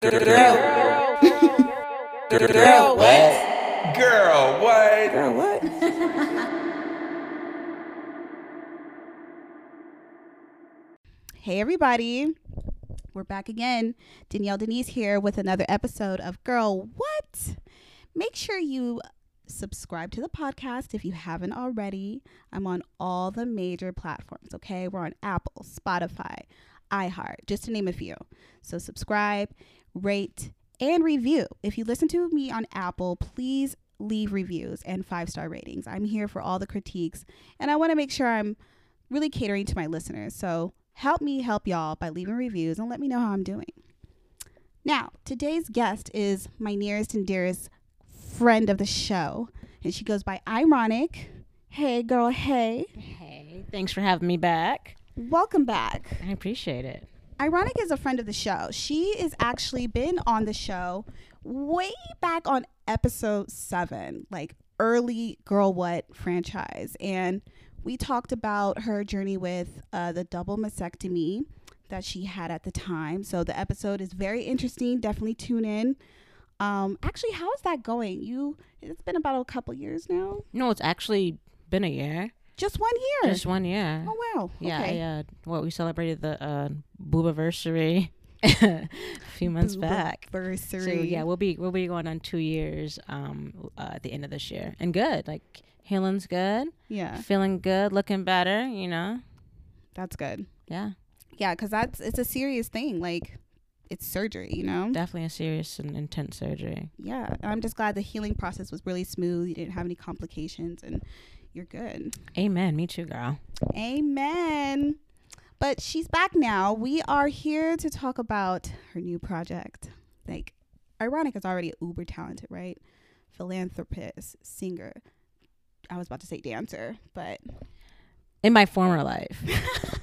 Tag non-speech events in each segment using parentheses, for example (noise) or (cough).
Girl. Girl, what? Girl, what? Girl, what? (laughs) Hey, everybody. We're back again. Danielle Denise here with another episode of Girl What? Make sure you subscribe to the podcast if you haven't already. I'm on all the major platforms, okay? We're on Apple, Spotify, iHeart, just to name a few. So subscribe, rate, and review. If you listen to me on Apple, please leave reviews and five star ratings. I'm here for all the critiques, and I want to make sure I'm really catering to my listeners. So help me help y'all by leaving reviews and let me know how I'm doing. Now, today's guest is my nearest and dearest friend of the show, and she goes by Ironic. Hey, girl, hey. Hey, thanks for having me back. Welcome back. I appreciate it. Ironic is a friend of the show. She is actually been on the show way back on episode seven, like early Girl What franchise. And we talked about her journey with uh, the double mastectomy that she had at the time. So the episode is very interesting. Definitely tune in. Um, actually, how is that going? You, it's been about a couple years now. No, it's actually been a year. Just one year. Just one year. oh wow. Yeah, Okay. I, uh, what we celebrated the uh, boobiversary (laughs) a few months back. So yeah, we'll be we'll be going on two years um, uh, at the end of this year, and good. Like healing's good, yeah, feeling good, looking better. You know, that's good. yeah, Yeah, because that's it's a serious thing. Like it's surgery, you know. definitely a serious and intense surgery. Yeah, I'm just glad the healing process was really smooth. You didn't have any complications, and you're good. Amen. Me too, girl. Amen. But she's back now. We are here to talk about her new project. Like, ironic is already uber talented, right? Philanthropist, singer. I was about to say dancer, but In my former life, (laughs)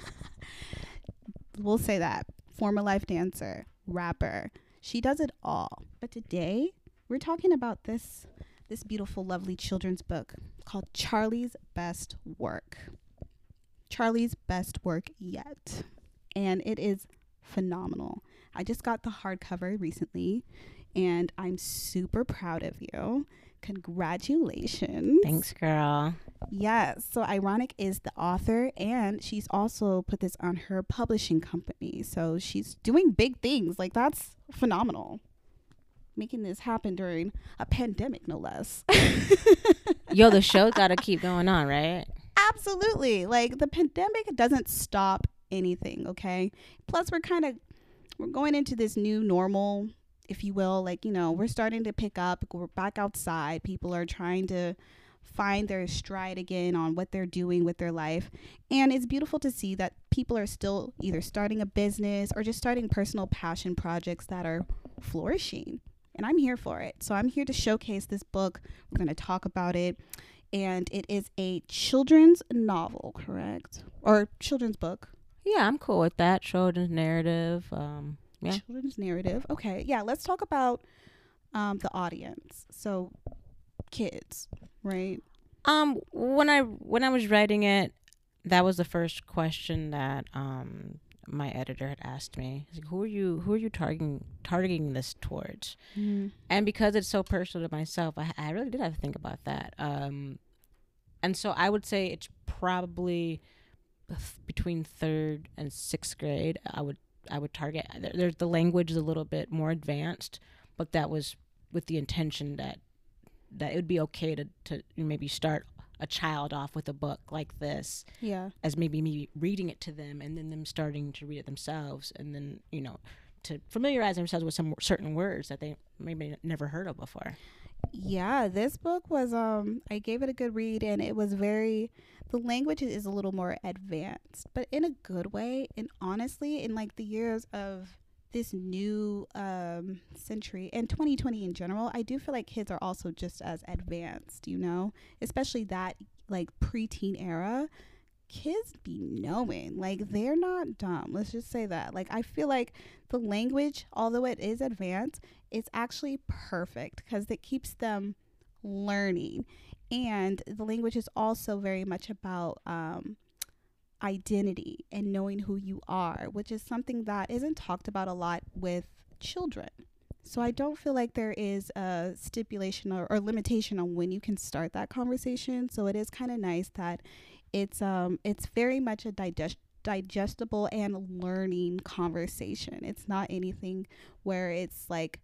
we'll say that former life dancer, rapper. She does it all. But today, we're talking about this this beautiful lovely children's book called Charlie's Best Work. Charlie's Best Work Yet. And it is phenomenal. I just got the hardcover recently and I'm super proud of you. Congratulations. thanks, girl. Yes. So Ironic is the author and she's also put this on her publishing company. So she's doing big things. Like that's phenomenal. Making this happen during a pandemic, no less. Yo, the (laughs) show got to keep going on, right? Absolutely. Like the pandemic doesn't stop anything, okay? Plus we're kind of we're going into this new normal, if you will. Like, you know, we're starting to pick up. We're back outside. People are trying to find their stride again on what they're doing with their life. And it's beautiful to see that people are still either starting a business or just starting personal passion projects that are flourishing. And I'm here for it. So I'm here to showcase this book. We're going to talk about it. And it is a children's novel, correct? Or children's book. Yeah, I'm cool with that. Children's narrative. Um, yeah. Children's narrative. Okay. Yeah, let's talk about um, the audience. So, kids, right? Um, when I when I was writing it, that was the first question that um my editor had asked me. He's like, "Who are you? Who are you targeting targeting this towards?" And because it's so personal to myself, I, I really did have to think about that. Um, and so I would say it's probably between third and sixth grade. I would I would target. There, there's the language is a little bit more advanced, but that was with the intention that that it would be okay to to maybe start a child off with a book like this Yeah. as maybe me reading it to them and then them starting to read it themselves and then you know to familiarize themselves with some certain words that they maybe never heard of before Yeah, this book was um I gave it a good read and it was very the language is a little more advanced, but in a good way. And honestly, in like the years of this new um century and 2020 in general, I do feel like kids are also just as advanced, you know, especially that like preteen era. Kids be knowing, like they're not dumb. Let's just say that. Like I feel like the language, although it is advanced, it's actually perfect because it keeps them learning. And the language is also very much about um, identity and knowing who you are, which is something that isn't talked about a lot with children. So I don't feel like there is a stipulation or, or limitation on when you can start that conversation. So it is kind of nice that it's um it's very much a digest digestible and learning conversation. It's not anything where it's like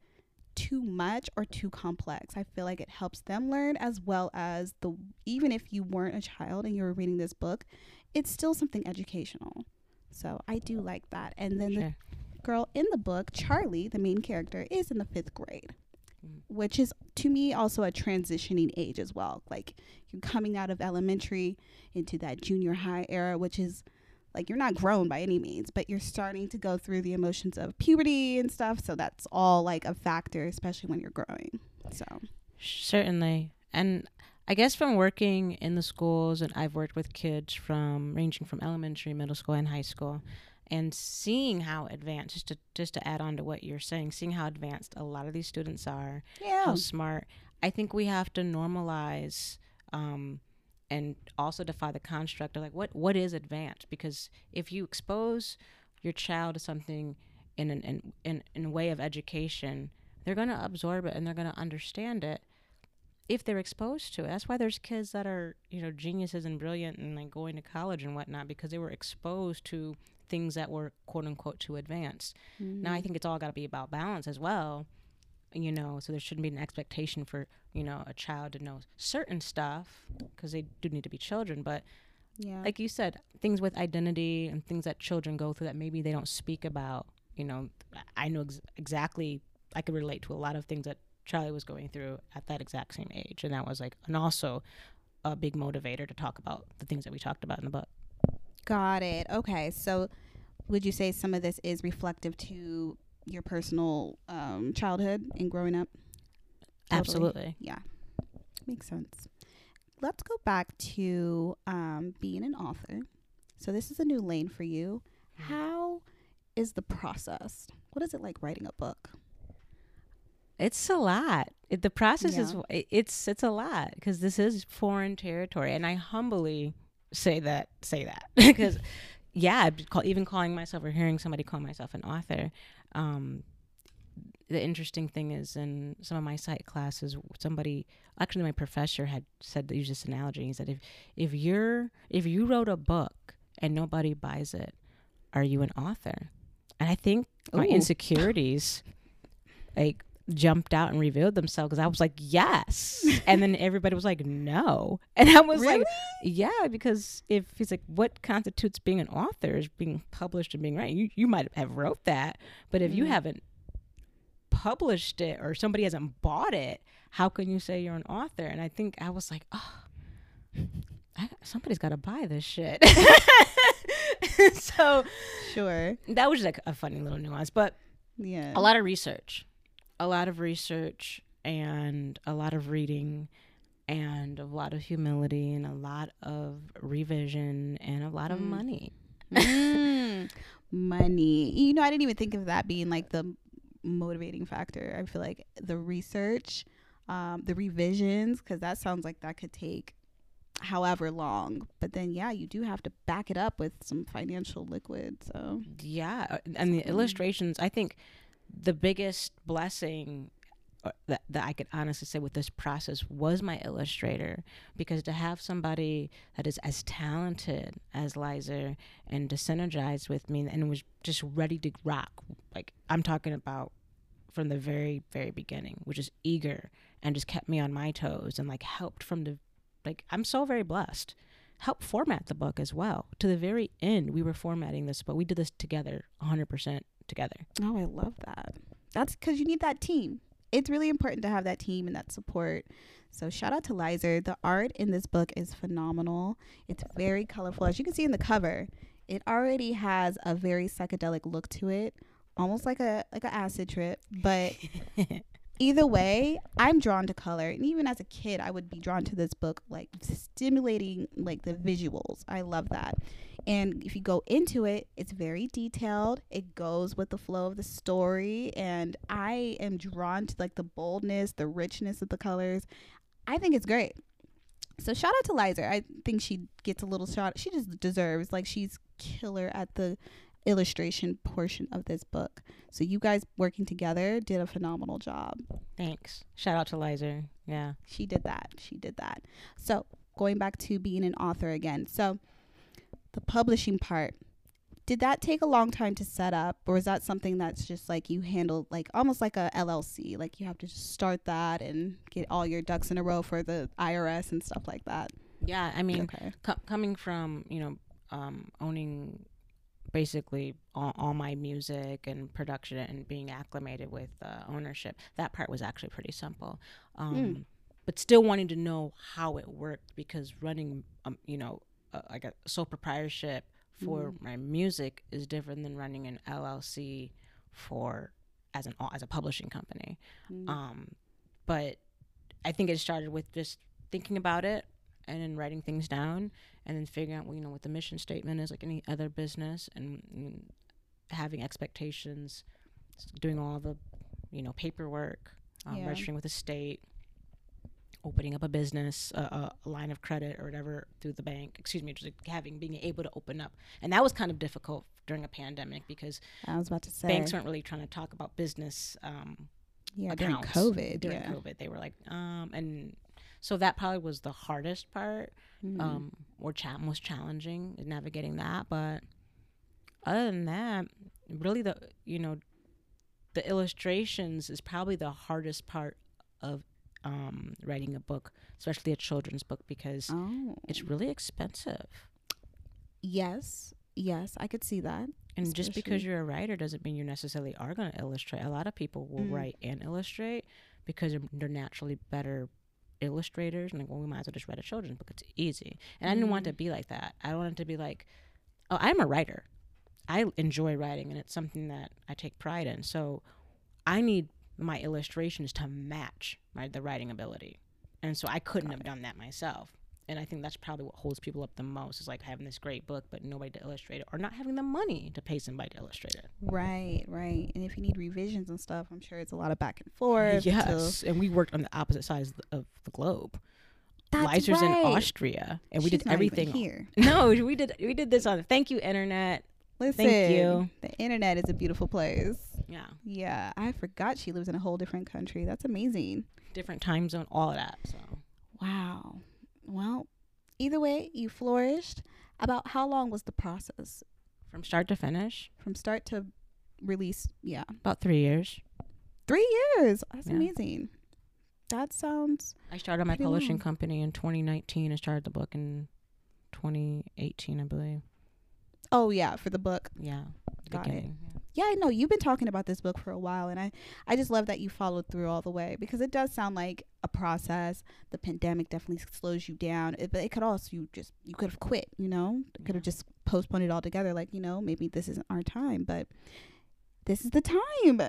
too much or too complex. I feel like it helps them learn as well as the even if you weren't a child and you were reading this book, it's still something educational. So I do like that. And then Sure. the girl in the book, Charlie, the main character, is in the fifth grade, Mm. which is to me also a transitioning age as well. Like you're coming out of elementary into that junior high era, which is like you're not grown by any means, but you're starting to go through the emotions of puberty and stuff. So that's all like a factor, especially when you're growing. So Certainly. And I guess from working in the schools, and I've worked with kids from ranging from elementary, middle school, and high school, and seeing how advanced, just to, just to add on to what you're saying, seeing how advanced a lot of these students are, yeah, how smart, I think we have to normalize um, and also defy the construct of like, what, what is advanced? Because if you expose your child to something in an in, in, in a way of education, they're going to absorb it and they're going to understand it if they're exposed to it. That's why there's kids that are, you know, geniuses and brilliant and like going to college and whatnot because they were exposed to things that were quote unquote too advanced. Now I mm-hmm. think it's all got to be about balance as well. You know, so there shouldn't be an expectation for, you know, a child to know certain stuff because they do need to be children, but yeah, like you said, things with identity and things that children go through that maybe they don't speak about. You know, I know ex- exactly. I could relate to a lot of things that Charlie was going through at that exact same age, and that was like, and also a big motivator to talk about the things that we talked about in the book. Got it. Okay. So would you say some of this is reflective to your personal um, childhood and growing up? Absolutely. Yeah. Makes sense. Let's go back to um, being an author. So this is a new lane for you. Mm-hmm. How is the process? What is it like writing a book? It's a lot. It, the process is Yeah. it- it's it's a lot because this is foreign territory, and I humbly say that say that (laughs) because yeah, call, even calling myself or hearing somebody call myself an author. Um, the interesting thing is in some of my site classes, somebody actually my professor had said to use this analogy. He said if if you're if you wrote a book and nobody buys it, are you an author? And I think my insecurities like jumped out and revealed themselves because I was like, yes. (laughs) and then everybody was like, no. And I was like, yeah, because if he's like, what constitutes being an author is being published and being right. You you might have wrote that, but if you Mhm. haven't published it or somebody hasn't bought it, how can you say you're an author? And I think I was like, oh, I, somebody's got to buy this shit. (laughs) so Sure. that was like a funny little nuance, but Yeah. a lot of research a lot of research and a lot of reading and a lot of humility and a lot of revision and a lot of Mm. money Mm, money. You know, I didn't even think of that being like the motivating factor. I feel like the research, um, the revisions, because that sounds like that could take however long. But then, yeah, you do have to back it up with some financial liquid. So, yeah uh, and the illustrations i think the biggest blessing uh, that, that i could honestly say with this process was my illustrator because to have somebody that is as talented as liza and to synergize with me and was just ready to rock like i'm talking about from the very very beginning which is eager and just kept me on my toes and like helped from the like i'm so very blessed. Helped format the book as well. To the very end we were formatting this but we did this together 100% together oh, I love that. That's because you need that team. It's really important to have that team and that support. So shout out to Liza. The art in this book is phenomenal. It's very colorful. As you can see in the cover, it already has a very psychedelic look to it, almost like a like an acid trip. But (laughs) either way, I'm drawn to color. And even as a kid, I would be drawn to this book, like stimulating like the visuals. I love that. And if you go into it, it's very detailed. It goes with the flow of the story. And I am drawn to like the boldness, the richness of the colors. I think it's great. So shout out to Liza. I think she gets a little shot. She just deserves like she's killer at the illustration portion of this book. So you guys working together did a phenomenal job. Thanks. Shout out to Liza. Yeah. She did that. She did that. So going back to being an author again. So the publishing part, did that take a long time to set up or is that something that's just like you handled like almost like a LLC like you have to just start that and get all your ducks in a row for the IRS and stuff like that Yeah. I mean, okay co- coming from you know um, owning basically all, all my music and production and being acclimated with uh, ownership that part was actually pretty simple. Um, but still wanting to know how it worked because running um, you know uh, like a sole proprietorship for my music is different than running an llc for as an as a publishing company. Um, but I think it started with just thinking about it and then writing things down and then figuring out, you know, what the mission statement is like any other business and, and having expectations, doing all the, you know, paperwork, um, Yeah. registering with the state, opening up a business, a, a, line of credit or whatever through the bank. Excuse me, just like having being able to open up, and that was kind of difficult during a pandemic because I was about to say banks weren't really trying to talk about business. Um, yeah during accounts COVID during yeah. COVID. They were like, um, and so that probably was the hardest part, Mhm. um, or cha- most challenging navigating that. But other than that, really the you know, the illustrations is probably the hardest part of um, writing a book, especially a children's book, because oh it's really expensive. yes yes I could see that And just because you're a writer doesn't mean you necessarily are going to illustrate. A lot of people will Mm. write and illustrate because they're naturally better illustrators. And like, well, we might as well just write a children's book. It's easy. And I didn't want it to mm-hmm. be like that. I wanted to be like, oh, I'm a writer. I enjoy writing, and it's something that I take pride in. So I need my illustrations to match my the writing ability. And so I couldn't have done that myself. And I think that's probably what holds people up the most is like having this great book, but nobody to illustrate it, or not having the money to pay somebody to illustrate it. right right and if you need revisions and stuff I'm sure it's a lot of back and forth Yes, and we worked on the opposite sides of the globe. That's Liza's in. Austria, and we She's did everything here (laughs) No, we did we did this on. Thank you, internet. Listen, thank you. The internet is a beautiful place. Yeah, Yeah, I forgot she lives in a whole different country. That's amazing. different time zone, all of that. So Wow. Well, either way, you flourished. About how long was the process from start to finish, from start to release? Yeah, about three years. three years. That's Yeah. amazing. That sounds I started my publishing long. company in 2019 and started the book in 2018, I believe. Oh yeah, for the book. Yeah, Got it. beginning. Yeah. Yeah, I know you've been talking about this book for a while, and I, I just love that you followed through all the way because it does sound like a process. The pandemic definitely slows you down, it, but it could also you just you could have quit. You know, could have just postponed it altogether. Like you know, maybe this isn't our time, but this is the time.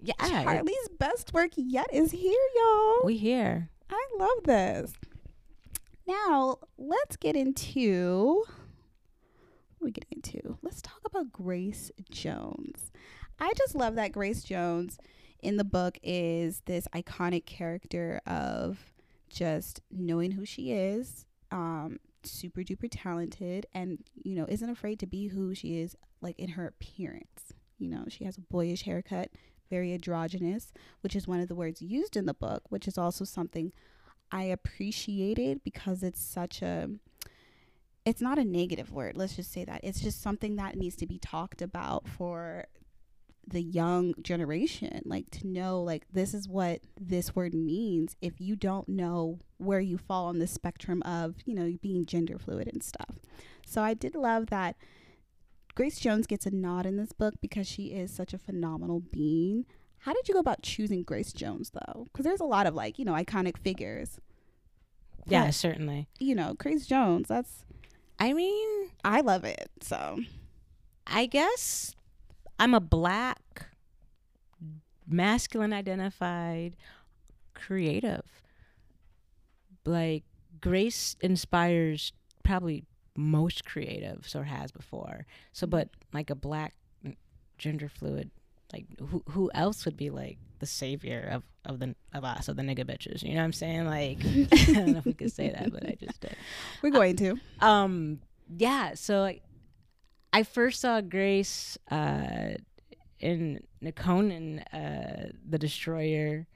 Yeah, Charlie's best work yet is here, y'all. we here. I love this. Now let's get into we getting into? Let's talk about Grace Jones. I just love that Grace Jones in the book is this iconic character of just knowing who she is, um, super duper talented, and you know isn't afraid to be who she is, like in her appearance. You know, she has a boyish haircut, very androgynous, which is one of the words used in the book, which is also something I appreciated because it's such a it's not a negative word. Let's just say that. It's just something that needs to be talked about for the young generation like to know like this is what this word means if you don't know where you fall on the spectrum of you know being gender fluid and stuff so i did love that grace jones gets a nod in this book because she is such a phenomenal being how did you go about choosing grace jones though because there's a lot of like you know iconic figures Yeah, But, certainly. you know grace jones that's I mean, i love it so I guess I'm a black, masculine identified creative. Like Grace inspires probably most creatives or has before. So, but like a black gender fluid, like who who else would be like the savior of of the of us of the nigga bitches? You know what I'm saying? Like (laughs) (laughs) I don't know if we could say that, but I just did we're going to um yeah so like I first saw Grace uh, in Conan, uh, the Destroyer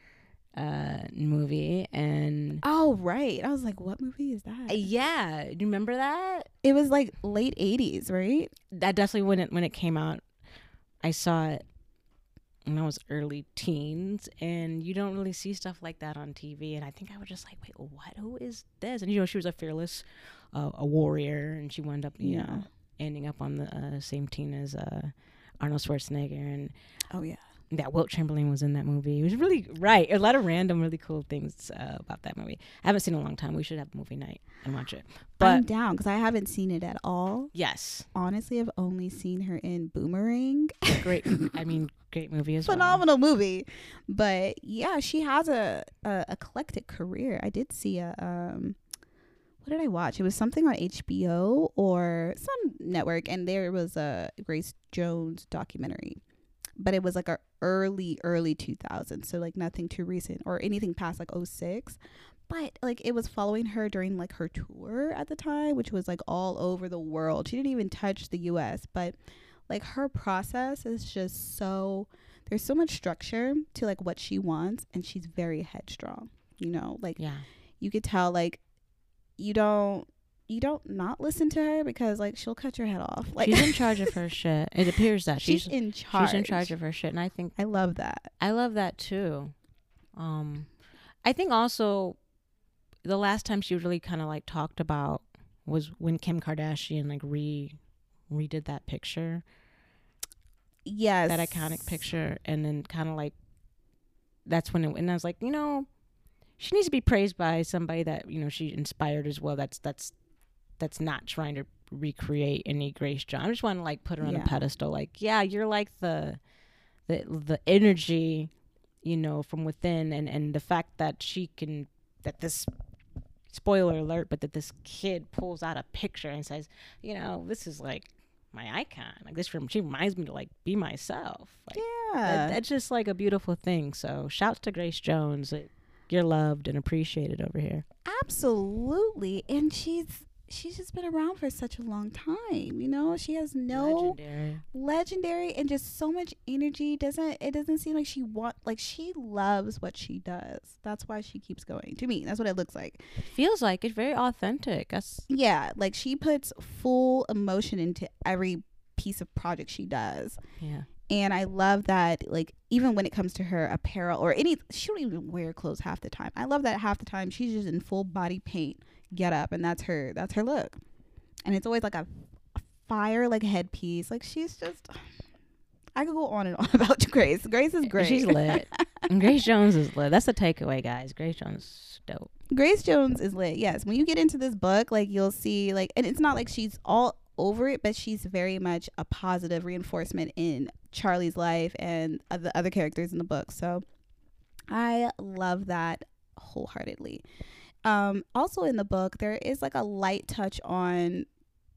uh, movie, and Oh right. I was like, what movie is that? yeah, do you remember that? It was like late eighties, right? That definitely when it when it came out, I saw it when I was early teens, and you don't really see stuff like that on TV. And I think I was just like, wait, what? Who is this? And you know, she was a fearless, uh, a warrior, and she wound up, you Yeah. know, ending up on the uh, same team as uh, Arnold Schwarzenegger, and Oh yeah. That Wilt Chamberlain was in that movie. It was really right. A lot of random, really cool things uh, about that movie. I haven't seen it in a long time. We should have a movie night and watch it. I'm But down because I haven't seen it at all. yes, Honestly, I've only seen her in Boomerang. great. (laughs) I mean, great movie as well. Phenomenal movie. But yeah, she has a, a eclectic career. I did see a um what did I watch? It was something on HBO or some network and there was a Grace Jones documentary. But it was like a early early 2000s, so like nothing too recent or anything past like 06. But like it was following her during like her tour at the time, which was like all over the world. She didn't even touch the US, but like her process is just so there's so much structure to like what she wants and she's very headstrong you know like Yeah, you could tell like you don't you don't not listen to her because like she'll cut your head off like she's in (laughs) charge of her shit. It appears that she's, she's in charge she's in charge of her shit, and I think i love that I love that too. Um, I think also the last time she really kind of like talked about was when Kim Kardashian like re redid that picture, yes that iconic picture, and then kind of like that's when it, and I was like, you know, she needs to be praised by somebody that you know she inspired as well. That's that's that's not trying to recreate any Grace Jones. I just want to like put her on Yeah. a pedestal. Like, yeah, you're like the the the energy, you know, from within, and and the fact that she can that this spoiler alert, but that this kid pulls out a picture and says, you know, this is like my icon. Like this, rem- she reminds me to like be myself. Like, yeah that- that's just like a beautiful thing. So shouts to Grace Jones. It, you're loved and appreciated over here. absolutely and she's she's just been around for such a long time you know? She has no Legendary. legendary and just so much energy. Doesn't it doesn't seem like she want like she loves what she does. That's why she keeps going to me. That's what it looks like. Feels like it's very authentic. That's yeah like she puts full emotion into every piece of project she does. Yeah. and i love that like even when it comes to her apparel or any she don't even wear clothes half the time. I love that half the time she's just in full body paint get up and that's her that's her look and it's always like a, a fire like a headpiece like she's just i could go on and (laughs) on about grace grace is great She's lit. (laughs) Grace Jones is lit. That's the takeaway, guys. Grace Jones is dope. Grace Jones is lit. Yes, when you get into this book, like you'll see, like, and it's not like she's all over it, but she's very much a positive reinforcement in Charlie's life and the other characters in the book. So I love that wholeheartedly. Um, also in the book, there is like a light touch on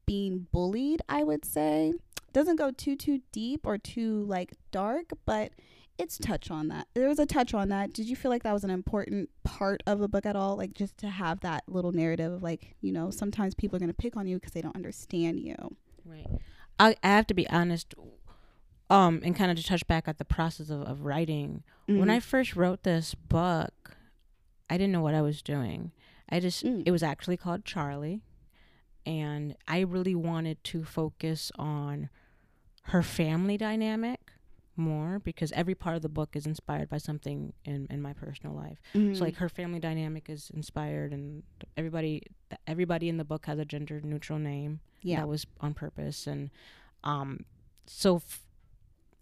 being bullied. I would say doesn't go too too deep or too like dark, but it's touch on that. There was a touch on that. Did you feel like that was an important part of the book at all? Like just to have that little narrative of like, you know, sometimes people are going to pick on you because they don't understand you. Right. I, I have to be honest. Um, and kind of to touch back at the process of, of writing. When I first wrote this book, I didn't know what I was doing. I just Mm. it was actually called Charlie, and I really wanted to focus on her family dynamic more because every part of the book is inspired by something in, in my personal life. Mm. So like her family dynamic is inspired, and everybody everybody in the book has a gender neutral name yeah. that was on purpose and um so f-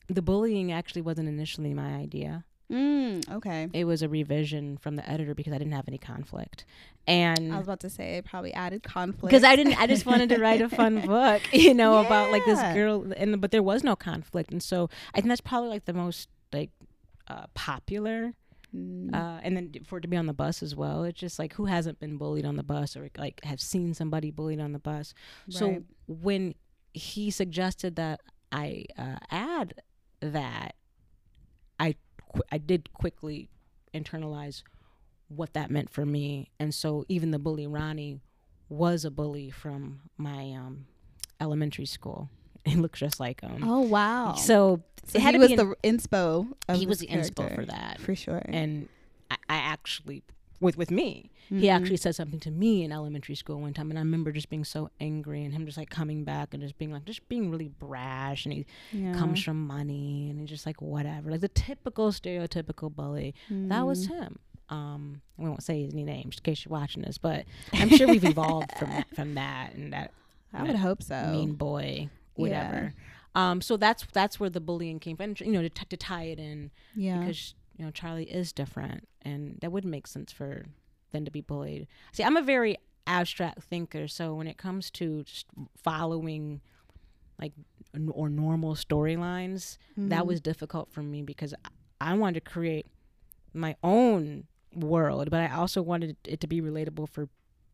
the bullying actually wasn't initially my idea Mm, okay. it was a revision from the editor because i didn't have any conflict. And I was about to say it probably added conflict. Because i didn't i just wanted to (laughs) write a fun book (laughs) you know about like this girl and but there was no conflict. And so i think that's probably like the most like uh, popular Mm. uh, and then for it to be on the bus as well. It's just like who hasn't been bullied on the bus or like have seen somebody bullied on the bus? So when he suggested that I uh, add that, I qu- I did quickly internalize what that meant for me, and so even the bully Ronnie was a bully from my um, elementary school (laughs) he looked just like him. Oh wow. So, So it had he was be the inspo. Of he was the inspo for that. for sure. and I, I actually with with me he Mhm. actually said something to me in elementary school one time and i remember just being so angry and him just like coming back and just being like just being really brash and he yeah. comes from money and he's just like whatever like the typical stereotypical bully that was Mhm. him um we won't say any names in case you're watching this but i'm sure we've evolved from that, from that and that (laughs) I would hope so. mean boy whatever um so that's that's where the bullying came from and, you know to, t- to tie it in yeah. because you know Charlie is different, and that wouldn't make sense for them to be bullied. See, I'm a very abstract thinker, so when it comes to just following like n- or normal storylines, that Mhm. was difficult for me because I wanted to create my own world, but I also wanted it to be relatable for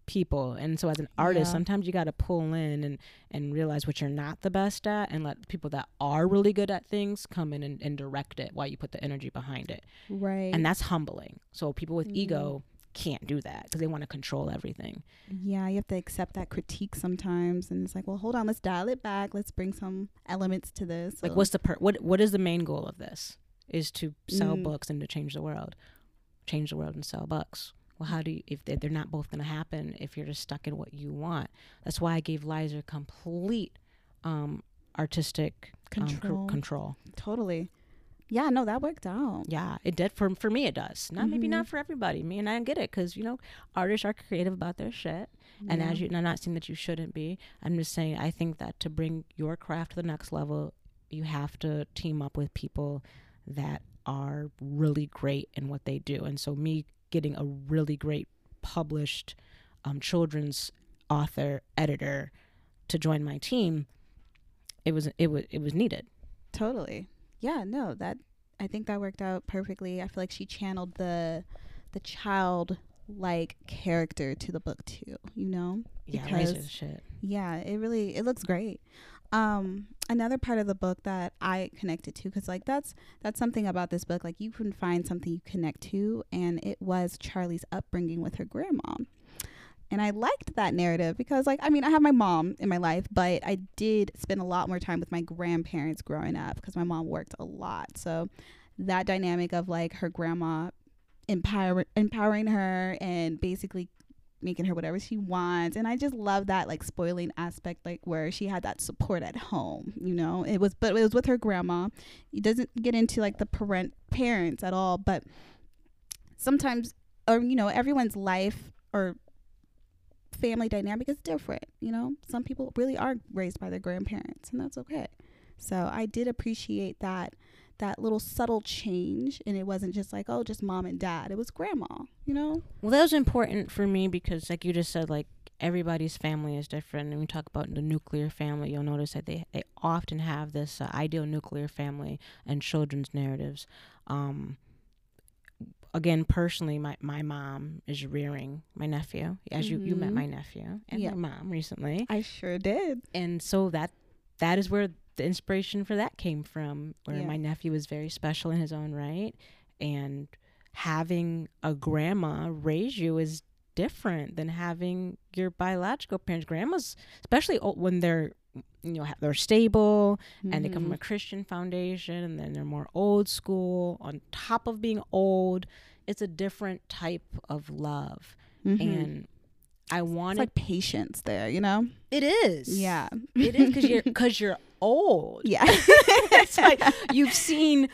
people. And so as an artist, Yeah. sometimes you got to pull in and and realize what you're not the best at and let people that are really good at things come in and, and direct it while you put the energy behind it. right. And that's humbling. So people with Mhm. ego can't do that because they want to control everything. yeah, you have to accept that critique sometimes, and it's like, well, hold on, let's dial it back. Let's bring some elements to this. Like what's the per- what what is the main goal of this? Is to sell Mm. books and to change the world. Change the world and sell books. Well, how do you if they- they're not both going to happen if you're just stuck in what you want? That's why I gave Liza complete um artistic um, control? control. totally. Yeah, no, that worked out. Yeah, it did for for me. It does. Not maybe Mhm. not for everybody. Me and I get it because you know artists are creative about their shit. And as you, and I'm not saying that you shouldn't be. I'm just saying I think that to bring your craft to the next level, you have to team up with people that are really great in what they do. And so me getting a really great published um, children's author editor to join my team, it was it was it was needed. Totally. Yeah, no, that I think that worked out perfectly. I feel like she channeled the the child like character to the book too, you know? Yeah, Because- shit. Yeah, it really it looks great. Um another part of the book that I connected to cuz like that's that's something about this book like you can find something you connect to and it was Charlie's upbringing with her grandma. And I liked that narrative because like I mean I have my mom in my life, but I did spend a lot more time with my grandparents growing up because my mom worked a lot. So that dynamic of like her grandma empower empowering her and basically making her whatever she wants. And i just love that like spoiling aspect like where she had that support at home you know? It was but it was with her grandma. It doesn't get into like the parent parents at all but sometimes or you know everyone's life or family dynamic is different you know? Some people really are raised by their grandparents and that's okay. So i did appreciate that that little subtle change and it wasn't just like oh just mom and dad it was grandma you know Well, that was important for me because, like you just said, like everybody's family is different. And we talk about the nuclear family, you'll notice that they, they often have this uh, ideal nuclear family and children's narratives. Um, again, personally, my, my mom is rearing my nephew, as you, you met Mhm. my nephew and Yeah. my mom recently. i sure did And so that that is where the inspiration for that came from, where Yeah. my nephew was very special in his own right. And having a grandma raise you is different than having your biological parents. Grandmas, especially o- when they're you know they're stable and they come from a Christian foundation, and then they're more old school. On top of being old, it's a different type of love, Mhm. and I it's wanted like patience there you know it is yeah it is because you're (laughs) because you're old. yeah (laughs) it's like (laughs) you've seen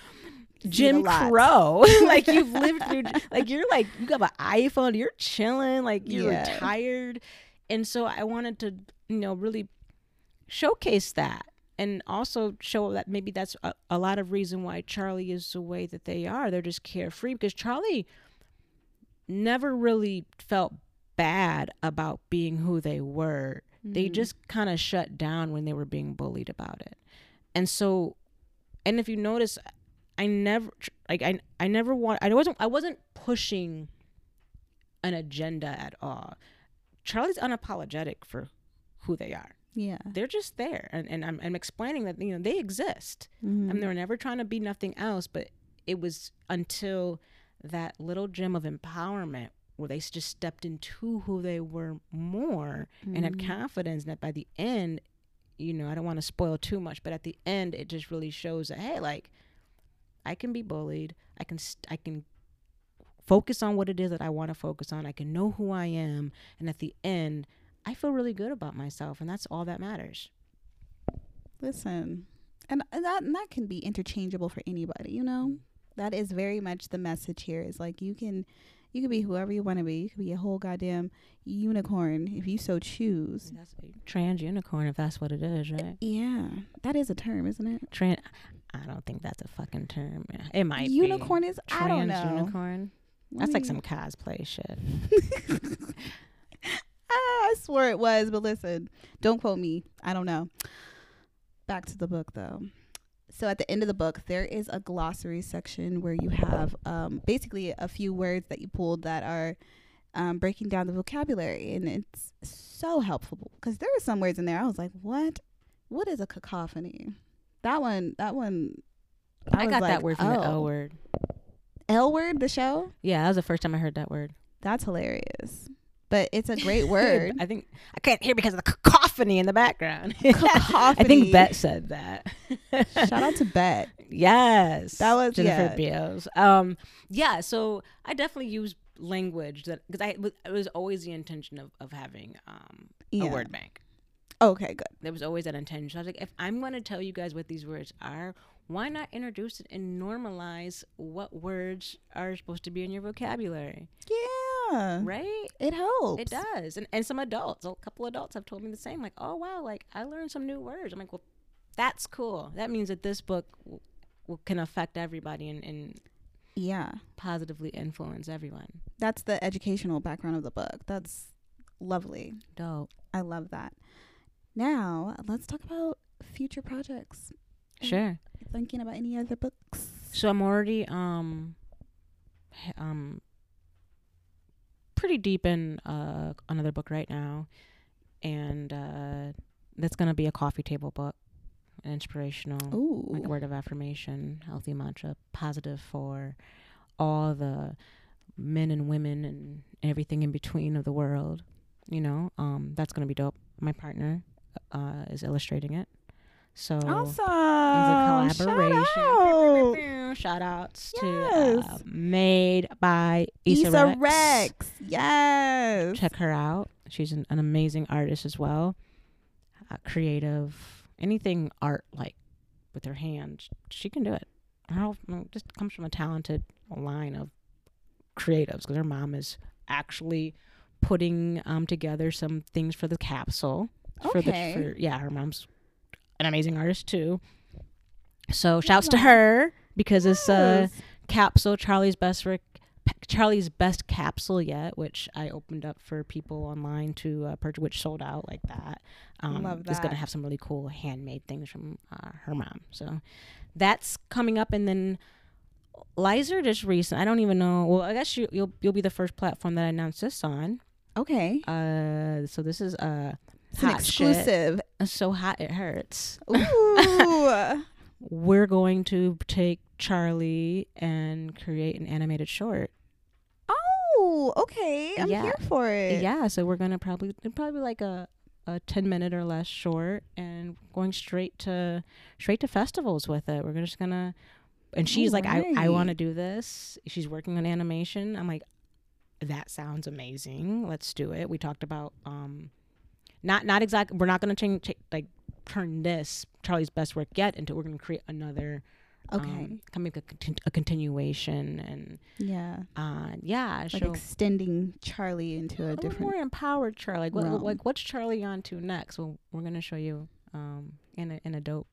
Jim. Crow. like you've lived through. Like you're like you got an iPhone. You're chilling. Like you're Yeah. retired. And so I wanted to you know really showcase that and also show that maybe that's a, a lot of reason why Charlie is the way that they are. They're just carefree because Charlie never really felt bad about being who they were they Mhm. just kind of shut down when they were being bullied about it. And so and if you notice i never like i i never want i wasn't i wasn't pushing an agenda at all. Charlie's unapologetic for who they are. Yeah. They're just there and, and I'm, I'm explaining that you know they exist. Mhm. and they were never trying to be nothing else but it was until that little gem of empowerment where they just stepped into who they were more and had Mhm. confidence that by the end you know, I don't want to spoil too much, but at the end, it just really shows that hey, like, I can be bullied. I can st- I can focus on what it is that I want to focus on. I can know who I am, and at the end, I feel really good about myself, and that's all that matters. Listen, and and that and that can be interchangeable for anybody. You know, that is very much the message here. Is like you can. You could be whoever you want to be. You could be a whole goddamn unicorn if you so choose. That's a trans unicorn, if that's what it is, right? Yeah, that is a term, isn't it? Trans. I don't think that's a fucking term. It might be unicorn be. is I don't Trans know. unicorn. That's like some cosplay shit. (laughs) Ah, I swear it was, but listen, don't quote me. I don't know. Back to the book though. So at the end of the book, there is a glossary section where you have um, basically a few words that you pulled that are um, breaking down the vocabulary, and it's so helpful because there are some words in there. I was like, "What? What is a cacophony?" That one. That one. I, was got like, that word from the oh. L word. L word. The show. Yeah, that was the first time I heard that word. That's hilarious. But it's a (laughs) great word. I think I can't hear because of the cacophony in the background. (laughs) I think Bette said that. Shout out to Bette. (laughs) Yes, That was- Jennifer yeah. Beals. Um, yeah. So I definitely use language that because I it was always the intention of of having um Yeah. a word bank. Okay, good. There was always that intention. I was like, if I'm going to tell you guys what these words are, why not introduce it and normalize what words are supposed to be in your vocabulary, Yeah. Right? It helps. It does. And and some adults, a couple adults have told me the same. Like, oh wow, like I learned some new words. I'm like, well, that's cool. That means that this book w- w- can affect everybody and, and Yeah. positively influence everyone. That's the educational background of the book. That's lovely. Dope. I love that. Now, let's talk about future projects. Sure. Thinking about any other books? So I'm already um um pretty deep in uh another book right now and uh that's going to be a coffee table book, an inspirational Ooh. like word of affirmation, healthy mantra, positive for all the men and women and everything in between of the world. You know, um, that's gonna be dope. My partner uh, is illustrating it, so awesome. it's a collaboration. Shout out. (laughs) Shout outs to Yes. uh, Made by Issa, Issa Rex. Rex. Yes. Check her out. She's an, an amazing artist as well. Uh, creative, anything art like with her hands, she can do it. Her just comes from a talented line of creatives because her mom is actually putting um together some things for the capsule. For Okay. the for yeah, her mom's an amazing artist too. So shouts to her because it's uh Yes. capsule Charlie's best work Charlie's best capsule yet, which I opened up for people online to uh, purchase, which sold out like that. Um, Love It's gonna have some really cool handmade things from uh, her mom, so that's coming up. And then Liza just recent. I don't even know. Well, I guess you, you'll you'll be the first platform that I announce this on. Okay. Uh, so this is uh It's an hot shit. exclusive. So hot it hurts. Ooh. (laughs) We're going to take Charlie and create an animated short. oh, okay. I'm Yeah. here for it. Yeah, so we're gonna probably probably like a a ten minute or less short, and going straight to straight to festivals with it. We're just gonna, and she's like, I I want to do this. She's working on animation. I'm like, that sounds amazing. Let's do it. We talked about um, not not exactly. We're not gonna change ch- like turn this Charlie's best work yet into we're gonna create another. Okay. Um, can make a, a continuation and yeah. uh yeah Like extending Charlie into a a different. more empowered Charlie. Like, what, like what's Charlie on to next? Well, we're gonna show you um in a in a dope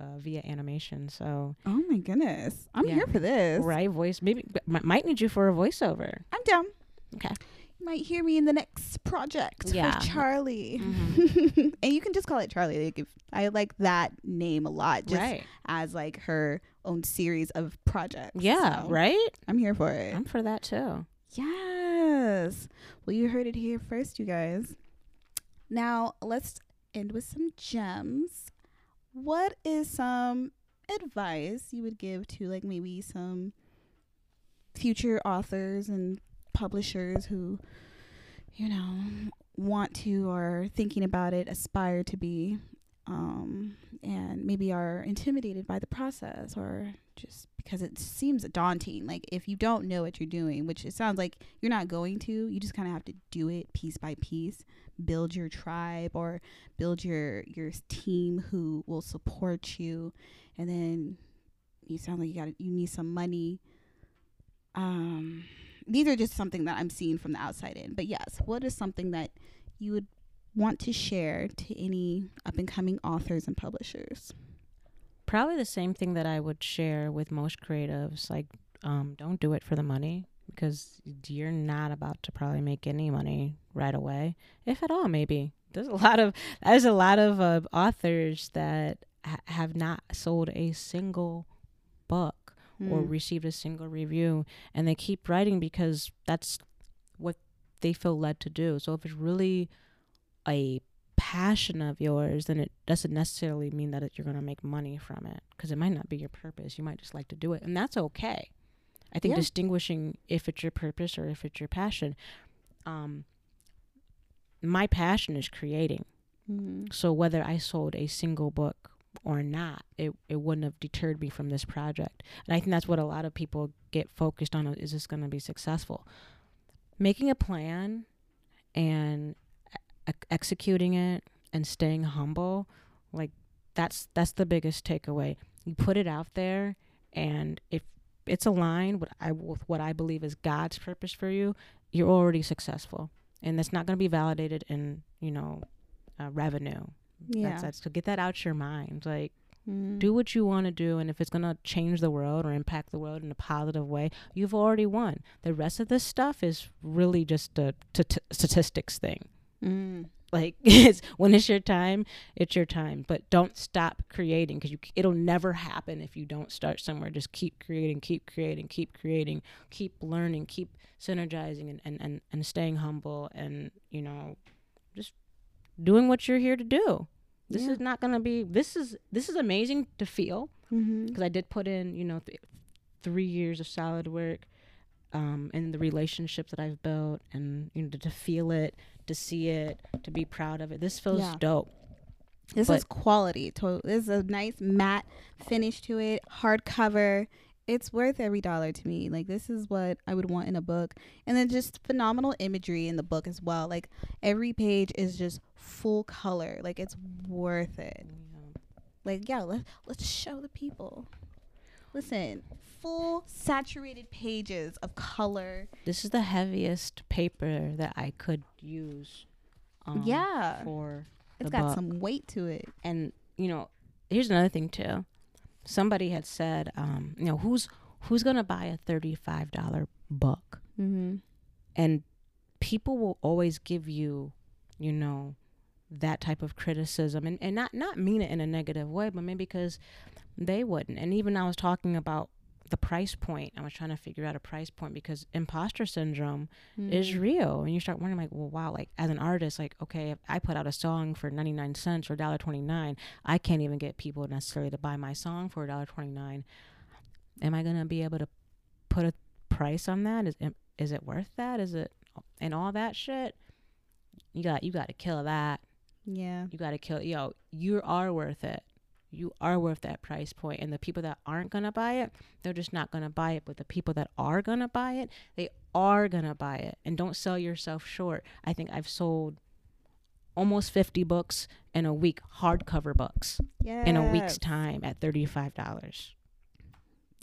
uh, via animation. So Oh my goodness. I'm Yeah. here for this. right voice maybe m- might need you for a voiceover. I'm down. Okay. Might hear me in the next project Yeah. for Charlie. Mhm. (laughs) and you can just call it Charlie. Like if, I like that name a lot, just right. as like her own series of projects. Yeah. So Right. I'm here for it. I'm for that too. Yes. Well, you heard it here first, you guys. Now, let's end with some gems. What is some advice you would give to, like, maybe some future authors and publishers who, you know, want to or thinking about it, aspire to be um, and maybe are intimidated by the process or just because it seems daunting. Like if you don't know what you're doing, which it sounds like you're not going to, you just kind of have to do it piece by piece, build your tribe or build your your team who will support you, and then you sound like you got you need some money. Um, these are just something that I'm seeing from the outside in. But yes, what is something that you would want to share to any up and coming authors and publishers? Probably the same thing that I would share with most creatives. Like, um, don't do it for the money because you're not about to probably make any money right away, if at all. Maybe there's a lot of there's a lot of uh, authors that ha- have not sold a single book or Mm. received a single review, and they keep writing because that's what they feel led to do. So if it's really a passion of yours, then it doesn't necessarily mean that it, you're going to make money from it because it might not be your purpose. You might just like to do it, and that's okay. I think Yeah. distinguishing if it's your purpose or if it's your passion. Um, my passion is creating. Mhm. So whether I sold a single book or not, it, it wouldn't have deterred me from this project. And I think that's what a lot of people get focused on is this going to be successful? Making a plan and executing it and staying humble, like that's that's the biggest takeaway. You put it out there and if it's aligned with I with what I believe is God's purpose for you, you're already successful. And that's not going to be validated in, you know, uh, revenue. Yeah. That's, that's so get that out your mind. Like Mhm. do what you want to do and if it's going to change the world or impact the world in a positive way, you've already won. The rest of this stuff is really just a t- t- statistics thing. Mm. Like (laughs) it's when it's your time, it's your time. But don't stop creating because it'll never happen if you don't start somewhere. Just keep creating, keep creating, keep creating, keep learning, keep synergizing, and and and, and staying humble, and you know, doing what you're here to do. This Yeah. is not gonna be. This is this is amazing to feel because I did put in you know th- three years of solid work. Um, and the relationships that I've built, and you know, to, to feel it, to see it, to be proud of it. This feels Yeah. dope. This But- is quality. To- This is a nice matte finish to it, hardcover. It's worth every dollar to me. Like this is what I would want in a book, and then just phenomenal imagery in the book as well. Like every page is just full color. Like it's worth it. Like yeah, let let's show the people. Listen, full saturated pages of color. This is the heaviest paper that I could use. Um, yeah, For it's got book. some weight to it. and you know, here's another thing too. Somebody had said, um, you know, who's who's gonna buy a thirty-five dollar book? Mm-hmm. and people will always give you you know that type of criticism and, and not not mean it in a negative way but maybe because they wouldn't. And even i was talking about the price point. I was trying to figure out a price point because imposter syndrome is hmm. real. And you start wondering like well wow like as an artist like okay if i put out a song for 99 cents or $1.29 i can't even get people necessarily to buy my song for $1.29 am i going to be able to put a price on that? Is is it worth that? Is it and all that shit? You got you got to kill that Yeah. you got to kill yo you are worth it you are worth that price point. and the people that aren't going to buy it they're just not going to buy it but the people that are going to buy it they are going to buy it and don't sell yourself short i think i've sold almost 50 books in a week hardcover books Yeah. in a week's time at $35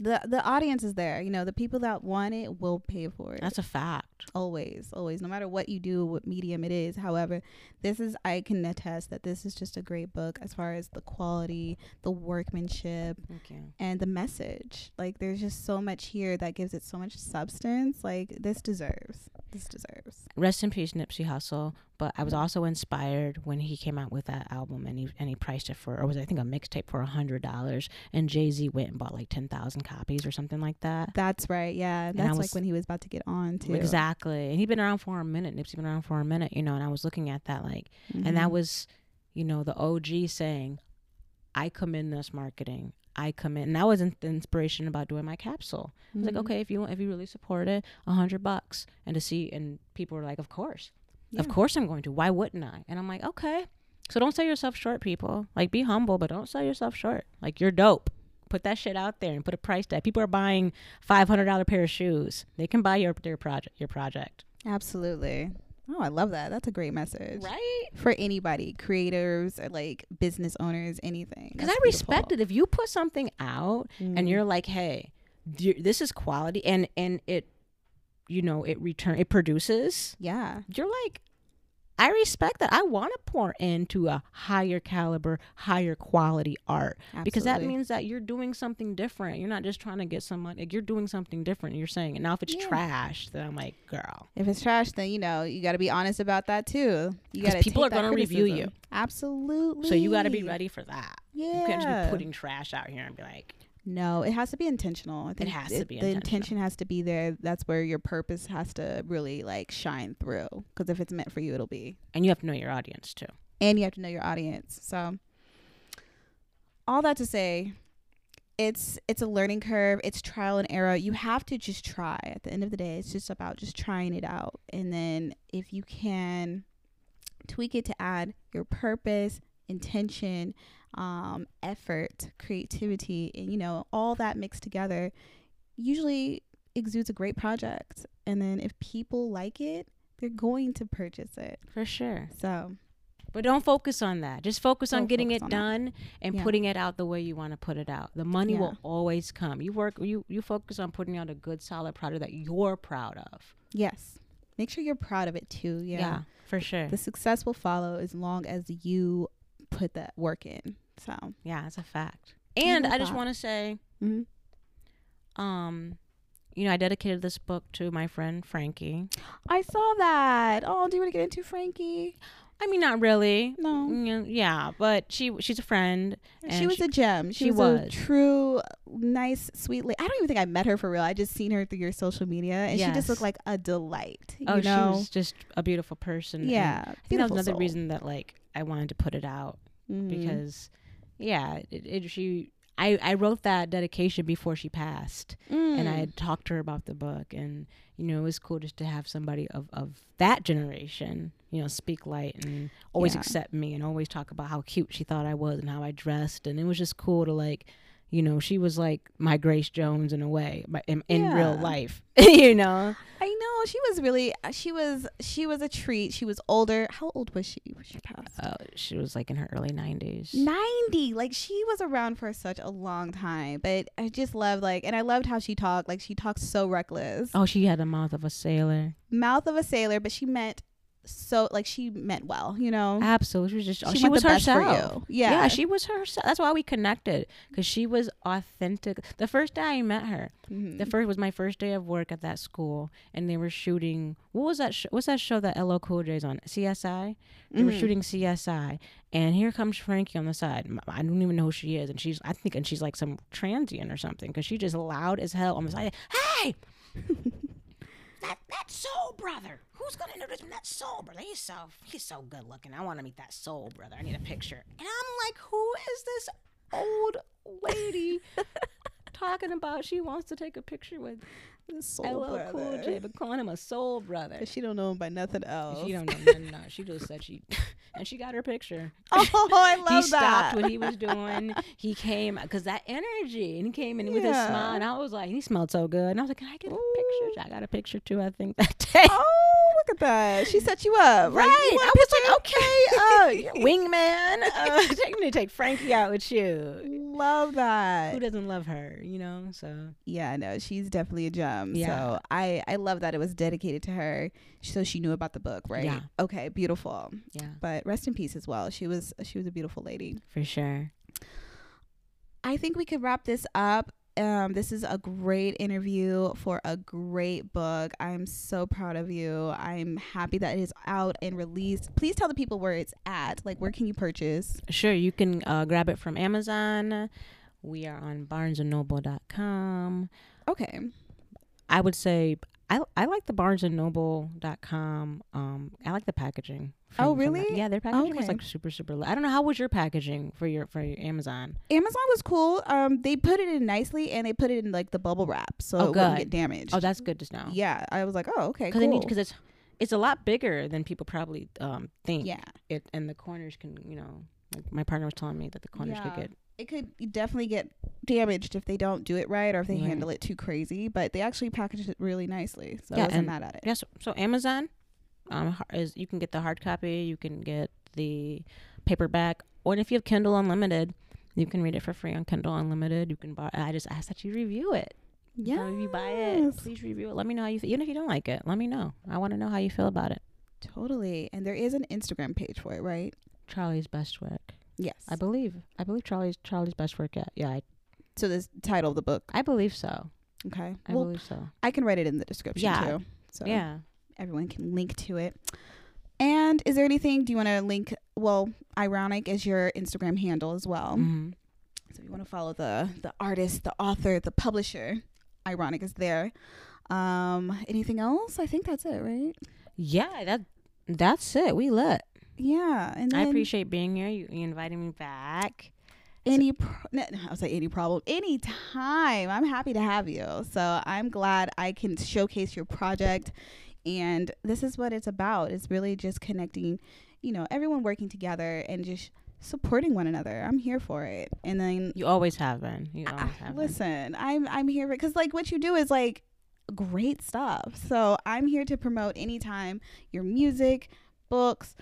the the audience is there. You know, the people that want it will pay for it. that's a fact always, always, no matter what you do, what medium it is. However, this is I can attest that this is just a great book as far as the quality, the workmanship, and the message. Like there's just so much here that gives it so much substance. Like this deserves. This deserves. rest in peace Nipsey Hussle. But I was mm-hmm. also inspired when he came out with that album and he and he priced it for or was it, I think a mixtape for a hundred dollars and Jay Z went and bought like ten thousand copies or something like that. That's right. Yeah, that's was- like when he was about to get on too. Exactly. And he'd been around for a minute. Nipsey been around for a minute, you know, and I was looking at that like and that Mhm. was, you know, the OG saying, I commend this marketing. I commend and that was in- the inspiration about doing my capsule. I was like, Mhm. okay, if you want, if you really support it, a hundred bucks, and to see, and people were like, of course, of course I'm going to. Why wouldn't I? And I'm like, okay. So don't sell yourself short, people. Like be humble, but don't sell yourself short. Like you're dope. Put that shit out there and put a price tag. People are buying five hundred dollar pair of shoes. They can buy your their project your project. Absolutely. Oh, I love that. That's a great message. Right? For anybody, creators or like business owners, anything. Because I respect it. If you put something out Mm. and you're like, hey, this is quality and and it you know, it return it produces, Yeah. you're like I respect that. I want to pour into a higher caliber, higher quality art because that means that you're doing something different. You're not just trying to get some money. Like you're doing something different. You're saying, and now if it's Yeah. trash, then I'm like, girl, If it's trash, then you know you got to be honest about that too. You got people are gonna review you. Absolutely. so you got to be ready for that. Yeah. You can't just be putting trash out here and be like, No, it has to be intentional. I think has to be The intentional. intention has to be there. That's where your purpose has to really like shine through. Because if it's meant for you, it'll be. and you have to know your audience too. and you have to know your audience. So all that to say, it's it's a learning curve, it's trial and error. You have to just try. At the end of the day, it's just about just trying it out. And then if you can tweak it to add your purpose, intention, um, effort, creativity, and you know, all that mixed together, usually exudes a great project. And then if people like it, they're going to purchase it. For sure. So But don't focus on that. Just focus on Don't getting focus it on that. done and Yeah. putting it out the way you want to put it out. The money Yeah. will always come. You work you you focus on putting out a good solid product that you're proud of. Yes. Make sure you're proud of it too. Yeah. for sure. The success will follow as long as you put that work in. So, yeah, it's a fact. And I just want to say mhm. um you know, I dedicated this book to my friend Frankie. I saw that. Oh, do you want to get into Frankie? I mean, not really. No. Mm, Yeah, but she she's a friend. she and was a gem. She, she was, a true, nice, sweet lady. I don't even think I met her for real. I just seen her through your social media, and she just looked like a delight. You Oh, know? she was just a beautiful person. and yeah. I think that was another soul. reason that like I wanted to put it out Mhm. because yeah it, it she I, I wrote that dedication before she passed and I Mm. had talked to her about the book and you know it was cool just to have somebody of, of that generation you know speak light and always Yeah. accept me and always talk about how cute she thought I was and how I dressed and it was just cool to like you know she was like my Grace Jones in a way but in, in real life (laughs) you know I know she was really. She was. She was a treat. She was older. How old was she when she passed? uh, she was like in her early 90s 90 like she was around for such a long time but i just loved like and i loved how she talked like she talked so reckless oh she had the mouth of a sailor mouth of a sailor but she meant so like she meant well you know Absolutely, she was just she, she, was herself. yeah Yeah. she was herself. That's why we connected because she was authentic. The first day I met her, Mhm. the first was my first day of work at that school, and they were shooting. What was that? Sh- what's that show that LL Cool J's on? CSI. They were Mhm. shooting CSI, and here comes Frankie on the side. I don't even know who she is, and she's I think and she's like some transient or something because she just loud as hell on the side. Hey. That that soul brother. Who's gonna introduce me that soul brother? He's so he's so good looking. I want to meet that soul brother. I need a picture. And I'm like, who is this old lady (laughs) talking about? She wants to take a picture with soul LL Cool. J, but calling him a soul brother. she don't know him by nothing else She don't know (laughs) nothing. No, she just said she, (laughs) and she got her picture. oh i (laughs) love he that stopped what he was doing. He came because that energy, and he came in with his smile. And I was like, he smelled so good. And I was like, can I get a Ooh. picture? I got a picture too. I think that day. oh look at that she set you up Right. Like, you I was like, okay, uh, you're wingman. Uh, take me to take Frankie out with you. love that Who doesn't love her, you know? So yeah no she's definitely a gem Yeah. so i i love that it was dedicated to her so she knew about the book right Yeah. okay beautiful yeah, but rest in peace as well she was she was a beautiful lady for sure. i think we could wrap this up um, this is a great interview for a great book. I'm so proud of you. I'm happy that it is out and released. Please tell the people where it's at. Like, where can you purchase? Sure, you can uh, grab it from Amazon. We are on BarnesandNoble.com. Okay. I would say I I like the BarnesandNoble.com. Um, I like the packaging. Oh, from- from that. really? Yeah, their packaging was like super super. li- I don't know how was your packaging for your for your Amazon. Amazon was cool. Um, they put it in nicely and they put it in like the bubble wrap so Oh, it wouldn't get damaged. Oh, that's good to know. yeah. I was like, oh, okay, because cool. it's it's a lot bigger than people probably um think. Yeah. It and the corners can you know like my partner was telling me that the corners Yeah. could get It could definitely get damaged if they don't do it right or if they Right. handle it too crazy. But they actually packaged it really nicely, so Yeah, I wasn't mad at it. yes. So Amazon, um, is you can get the hard copy, you can get the paperback, or if you have Kindle Unlimited, you can read it for free on Kindle Unlimited. You can buy. I just ask that you review it. Yeah. So if you buy it, please review it. Let me know how you. Feel. Even if you don't like it, let me know. I want to know how you feel about it. Totally. And there is an Instagram page for it, right? Charlie's best work. Yes. I believe. I believe Charlie's Charlie's best work. yet. yeah. I, so the title of the book. I believe so. Okay. I well, believe so. I can write it in the description Yeah. too. So Yeah. everyone can link to it. And is there anything? Do you want to link? Well, ironic is your Instagram handle as well. Mhm. So if you want to follow the the artist, the author, the publisher, ironic is there. Um, anything else? I think that's it, right? Yeah. That. That's it. We lit. Yeah, and then I appreciate being here. You, you inviting me back. any. Pro- I was like any problem, any time. I'm happy to have you. So I'm glad I can showcase your project, and this is what it's about. It's really just connecting, you know, everyone working together and just supporting one another. I'm here for it, and then You always have been. You Ah, always have been. listen, I'm I'm here because like what you do is like great stuff. So I'm here to promote anytime your music, books,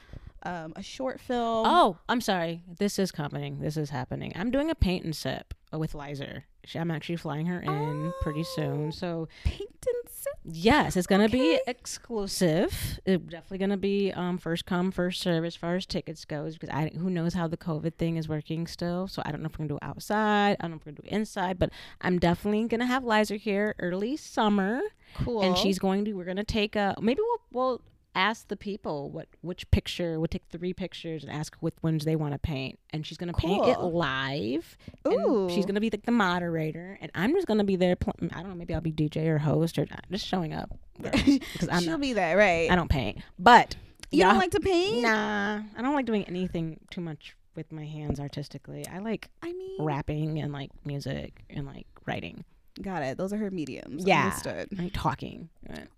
um, a short film. Oh, I'm sorry. This is happening. This is happening. I'm doing a paint and sip with Liza. I'm actually flying her in pretty Oh. soon. So paint and sip. yes, it's gonna be exclusive. It's definitely gonna be um first come first serve as far as tickets goes because I who knows how the COVID thing is working still. So I don't know if we're gonna do outside. I don't know if we're gonna do inside. But I'm definitely gonna have Liza here early summer. Cool. and she's going to we're going to take a maybe we'll we'll ask the people what which picture we'll take three pictures and ask which ones they want to paint. And she's going to paint it live. Ooh. and she's going to be like the moderator. And i'm just going to be there pl- i don't know maybe i'll be dj or host or just showing up. Because (laughs) i'm She'll not, be there, right? i don't paint. But you don't like to paint? nah i don't like doing anything too much with my hands artistically. I like I mean, rapping and like music and like writing got it. Those are her mediums. Yeah. Understood. I like talking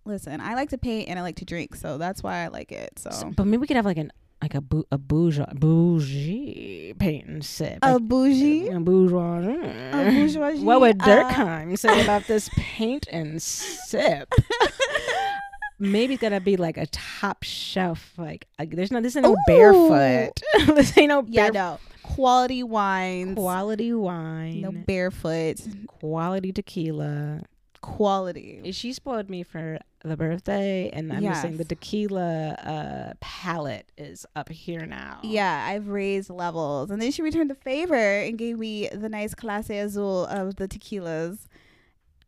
Listen, I like to paint and I like to drink, so that's why I like it. So, So- but maybe we could have like an like a bou- a bougie bougie paint and sip. a bougie. a bourgeois. A bourgeoisie, What would uh, Durkheim say about this paint and sip? (laughs) (laughs) Maybe it's gonna be like a top shelf. Like, like there's no this ain't no Ooh. barefoot. (laughs) this ain't no Yeah, no. Quality wines. quality wine. no barefoot. quality tequila. Quality. She spoiled me for the birthday, and I'm just saying the tequila uh, palette is up here now. Yeah, I've raised levels. And then she returned the favor and gave me the nice Clase Azul of the tequilas.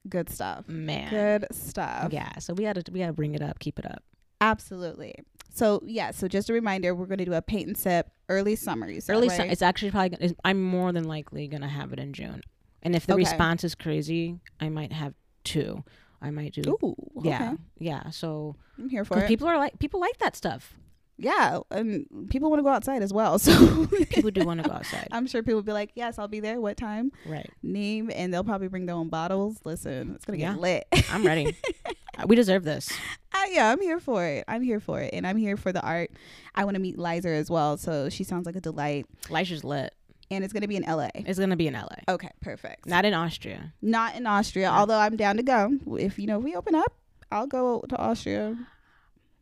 Good stuff. man. Good stuff. Yeah, so we gotta we gotta bring it up, keep it up. Absolutely. So, yeah, so just a reminder, we're going to do a paint and sip early summer, you said, Early right? summer. It's actually probably. Gonna, it's, I'm more than likely gonna have it in June, and if the Okay. response is crazy, I might have two. I might do. Ooh, Yeah, okay. yeah. So I'm here for it. people are like people like that stuff. Yeah, and people want to go outside as well. (laughs) So People do want to go outside, I'm sure people will be like, "Yes, I'll be there. What time? right? Name?" And they'll probably bring their own bottles. Listen, it's gonna Yeah. get lit. I'm ready. (laughs) Uh, we deserve this. Uh, yeah, I'm here for it. I'm here for it, and I'm here for the art. I want to meet Liza as well, so she sounds like a delight. Leisha's lit. And it's gonna be in LA. It's gonna be in LA, Okay, perfect. not in Austria. Not in Austria, although I'm down to go. If you know, if we open up, I'll go to Austria.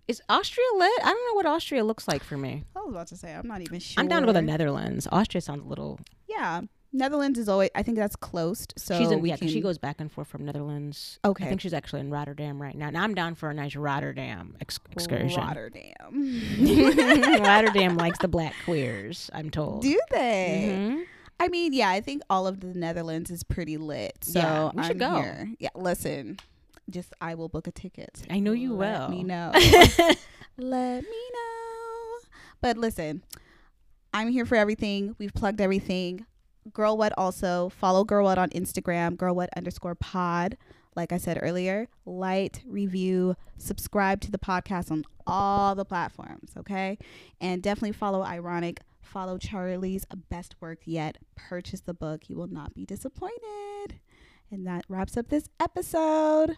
Is Austria lit? I don't know what Austria looks like for me. I was about to say, I'm not even sure. I'm down to go to the Netherlands. Austria sounds a little. Yeah, Netherlands is always. I think that's closed. So she's in. Yeah, 'cause she goes back and forth from Netherlands. Okay. I think she's actually in Rotterdam right now. Now I'm down for a nice Rotterdam ex- excursion. Rotterdam. (laughs) Rotterdam (laughs) likes the black queers. I'm told. Do they? Mhm. I mean, yeah, I think all of the Netherlands is pretty lit. So Yeah, we should I'm go. here. Yeah, listen. Just I will book a ticket. I know you Let will. Me know. (laughs) Let me know. But listen, I'm here for everything. We've plugged everything. Girl What also follow Girl What on Instagram, Girl What underscore pod. Like I said earlier, light review, subscribe to the podcast on all the platforms, okay? And definitely follow Ironic. Follow Charlie's best work yet. Purchase the book. You will not be disappointed. And that wraps up this episode.